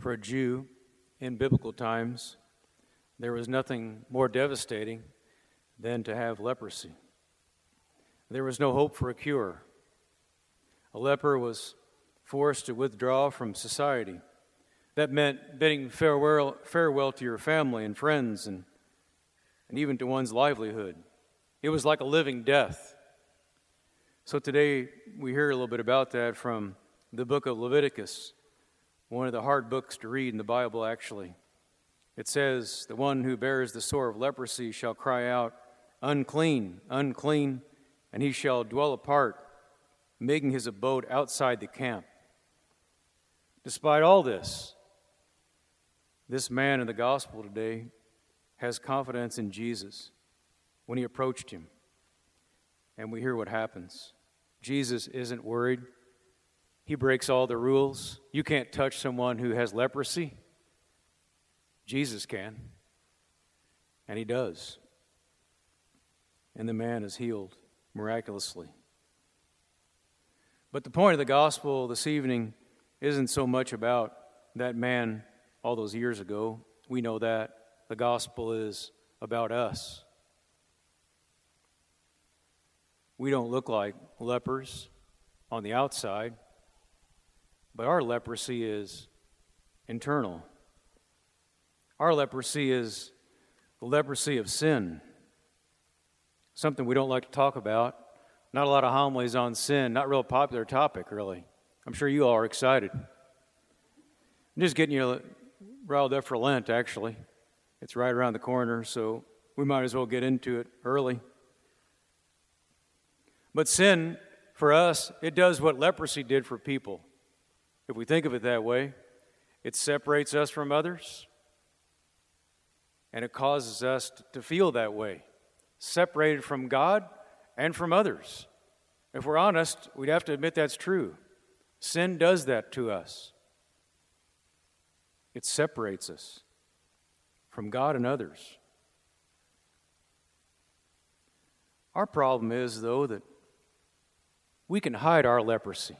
For a Jew in biblical times, there was nothing more devastating than to have leprosy. There was no hope for a cure. A leper was forced to withdraw from society. That meant bidding farewell, farewell to your family and friends and, and even to one's livelihood. It was like a living death. So today we hear a little bit about that from the book of Leviticus, one of the hard books to read in the Bible, actually. It says, The one who bears the sore of leprosy shall cry out, Unclean, unclean, and he shall dwell apart, making his abode outside the camp. Despite all this, this man in the gospel today has confidence in Jesus when he approached him. And we hear what happens. Jesus isn't worried. He breaks all the rules. You can't touch someone who has leprosy. Jesus can. And he does. And the man is healed miraculously. But the point of the gospel this evening isn't so much about that man all those years ago. We know that. The gospel is about us. We don't look like lepers on the outside, but our leprosy is internal. Our leprosy is the leprosy of sin, something we don't like to talk about. Not a lot of homilies on sin, not real popular topic, really. I'm sure you all are excited. I'm just getting you riled up for Lent, actually. It's right around the corner, so we might as well get into it early. But sin, for us, it does what leprosy did for people. If we think of it that way, it separates us from others, and it causes us to feel that way separated from God and from others. If we're honest, we'd have to admit that's true. Sin does that to us, it separates us from God and others. Our problem is, though, that we can hide our leprosy.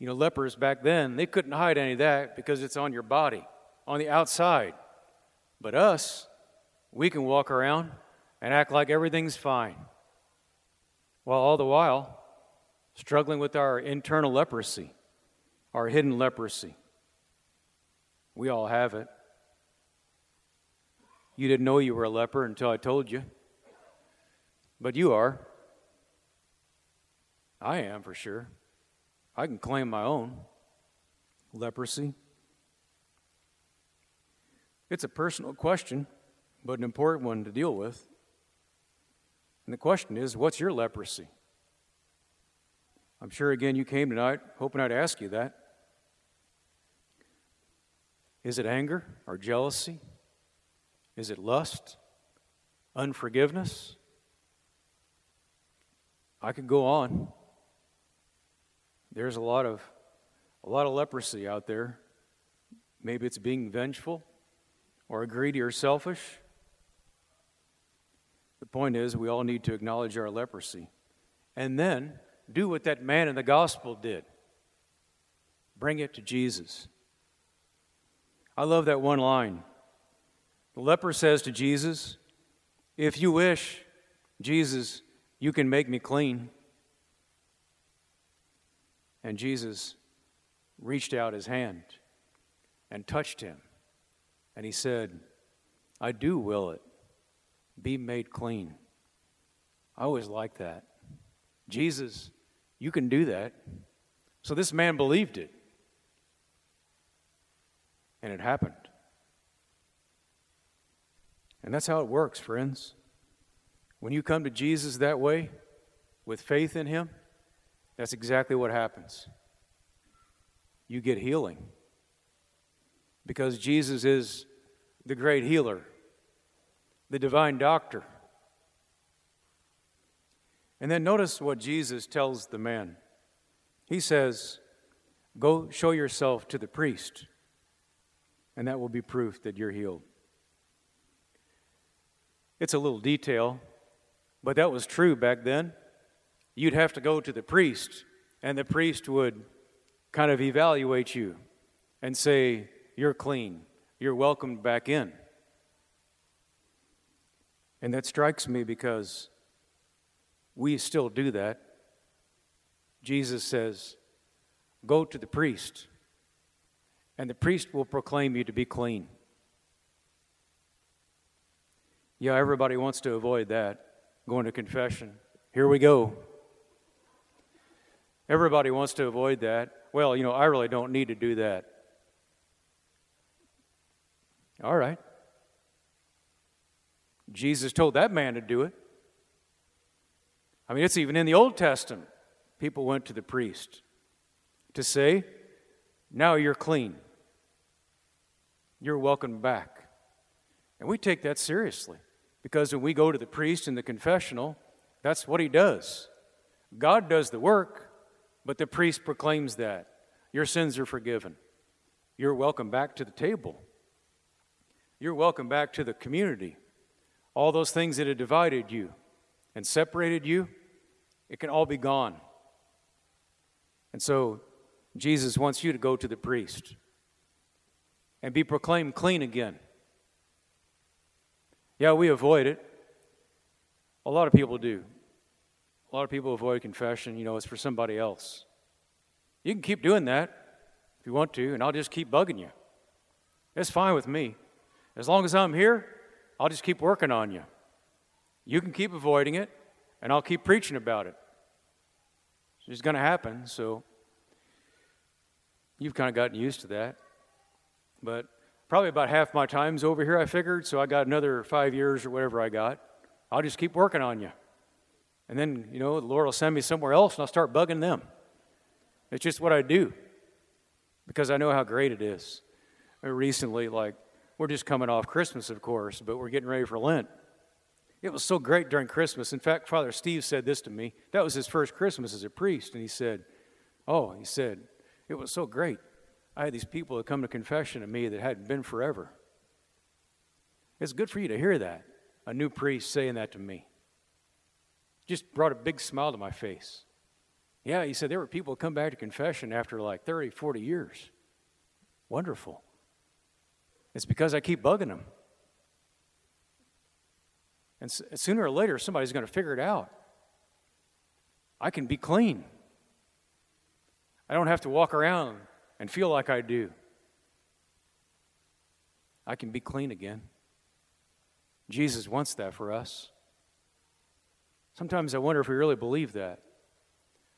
You know, lepers back then, they couldn't hide any of that because it's on your body, on the outside. But us, we can walk around and act like everything's fine, while all the while struggling with our internal leprosy, our hidden leprosy. We all have it. You didn't know you were a leper until I told you, but you are. I am for sure. I can claim my own leprosy. It's a personal question, but an important one to deal with. And the question is what's your leprosy? I'm sure, again, you came tonight hoping I'd ask you that. Is it anger or jealousy? Is it lust? Unforgiveness? I could go on. There's a lot of a lot of leprosy out there. Maybe it's being vengeful or greedy or selfish. The point is, we all need to acknowledge our leprosy and then do what that man in the gospel did bring it to Jesus. I love that one line. The leper says to Jesus, If you wish, Jesus, you can make me clean. And Jesus reached out his hand and touched him. And he said, I do will it. Be made clean. I always like that. Jesus, you can do that. So this man believed it. And it happened. And that's how it works, friends. When you come to Jesus that way, with faith in Him, that's exactly what happens. You get healing. Because Jesus is the great healer, the divine doctor. And then notice what Jesus tells the man. He says, Go show yourself to the priest, and that will be proof that you're healed. It's a little detail, but that was true back then you'd have to go to the priest, and the priest would kind of evaluate you. and say, You're clean. You're welcomed back in. And that strikes me because we still do that. Jesus says, Go to the priest, and the priest will proclaim you to be clean. Yeah, everybody wants to avoid that, going to confession. Here we go. Everybody wants to avoid that. Well, you know, I really don't need to do that. All right. Jesus told that man to do it. I mean, it's even in the Old Testament. People went to the priest to say, Now you're clean. You're welcome back. And we take that seriously because when we go to the priest in the confessional, that's what he does. God does the work, but the priest proclaims that. Your sins are forgiven. You're welcome back to the table. You're welcome back to the community. All those things that had divided you and separated you, it can all be gone. And so Jesus wants you to go to the priest and be proclaimed clean again. Yeah, we avoid it. A lot of people do. A lot of people avoid confession, you know, it's for somebody else. You can keep doing that if you want to, and I'll just keep bugging you. It's fine with me. As long as I'm here, I'll just keep working on you. You can keep avoiding it, and I'll keep preaching about it. It's going to happen, so you've kind of gotten used to that. But probably about half my time's over here, I figured, so I got another five years or whatever I got. I'll just keep working on you. And then, you know, the Lord will send me somewhere else and I'll start bugging them. It's just what I do because I know how great it is. Recently, like we're just coming off Christmas, of course, but we're getting ready for Lent. It was so great during Christmas. In fact, Father Steve said this to me. That was his first Christmas as a priest. And he said, Oh, he said, it was so great. I had these people that come to confession to me that hadn't been forever. It's good for you to hear that. A new priest saying that to me. Just brought a big smile to my face. Yeah, he said there were people come back to confession after like 30, 40 years. Wonderful. It's because I keep bugging them. And sooner or later, somebody's going to figure it out. I can be clean. I don't have to walk around and feel like I do. I can be clean again. Jesus wants that for us. Sometimes I wonder if we really believe that.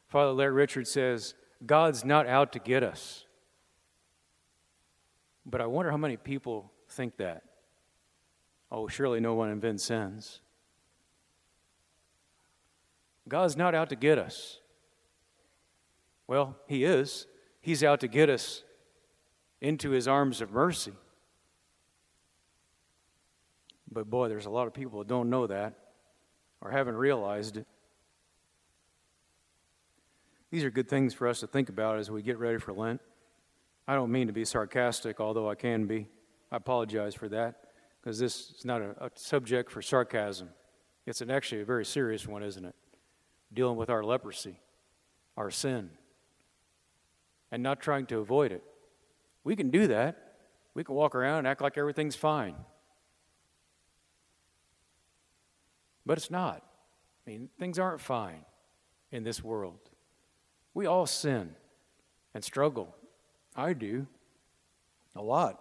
Father Larry Richards says, God's not out to get us. But I wonder how many people think that. Oh, surely no one in Vincennes. God's not out to get us. Well, He is. He's out to get us into His arms of mercy. But boy, there's a lot of people that don't know that or haven't realized it. These are good things for us to think about as we get ready for Lent. I don't mean to be sarcastic, although I can be. I apologize for that because this is not a, a, subject for sarcasm. It's an, actually a very serious one, isn't it? Dealing with our leprosy, our sin, and not trying to avoid it. We can do that. We can walk around and act like everything's fine. But it's not. I mean, things aren't fine in this world. We all sin and struggle I do. A lot.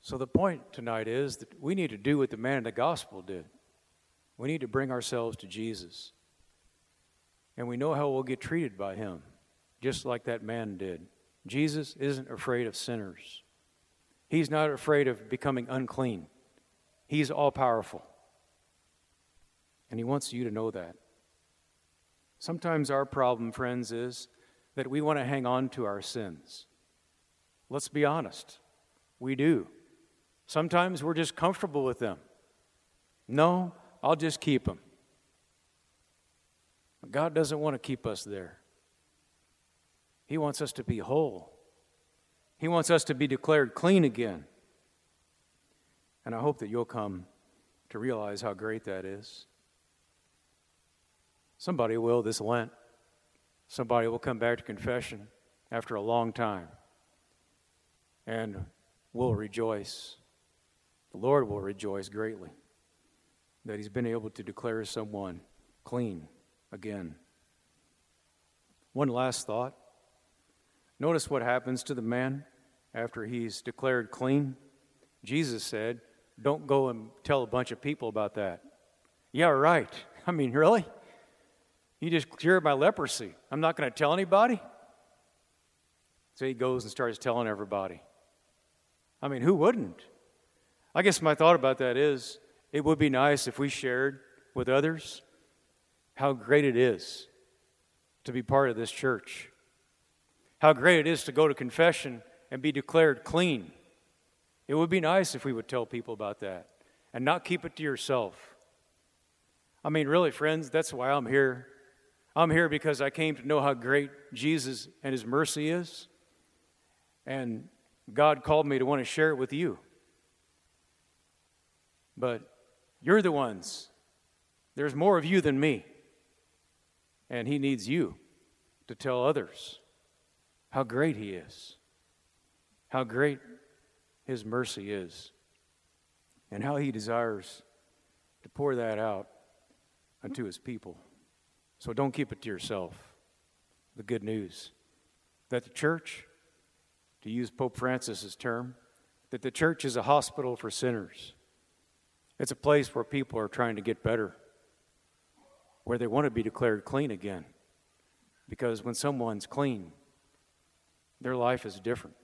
So the point tonight is that we need to do what the man in the gospel did. We need to bring ourselves to Jesus. And we know how we'll get treated by him, just like that man did. Jesus isn't afraid of sinners. He's not afraid of becoming unclean. He's all powerful. And he wants you to know that. Sometimes our problem, friends, is that we want to hang on to our sins. Let's be honest. We do. Sometimes we're just comfortable with them. No, I'll just keep them. God doesn't want to keep us there. He wants us to be whole. He wants us to be declared clean again. And I hope that you'll come to realize how great that is. Somebody will this Lent. Somebody will come back to confession after a long time and will rejoice. The Lord will rejoice greatly that He's been able to declare someone clean again. One last thought. Notice what happens to the man after he's declared clean. Jesus said, Don't go and tell a bunch of people about that. Yeah, right. I mean, really? You just cured my leprosy. I'm not going to tell anybody? So he goes and starts telling everybody. I mean, who wouldn't? I guess my thought about that is it would be nice if we shared with others how great it is to be part of this church, how great it is to go to confession and be declared clean. It would be nice if we would tell people about that and not keep it to yourself. I mean, really, friends, that's why I'm here. I'm here because I came to know how great Jesus and His mercy is. And God called me to want to share it with you. But you're the ones. There's more of you than me. And He needs you to tell others how great He is, how great His mercy is, and how He desires to pour that out unto His people. So don't keep it to yourself. The good news that the church, to use Pope Francis's term, that the church is a hospital for sinners. It's a place where people are trying to get better, where they want to be declared clean again. Because when someone's clean, their life is different.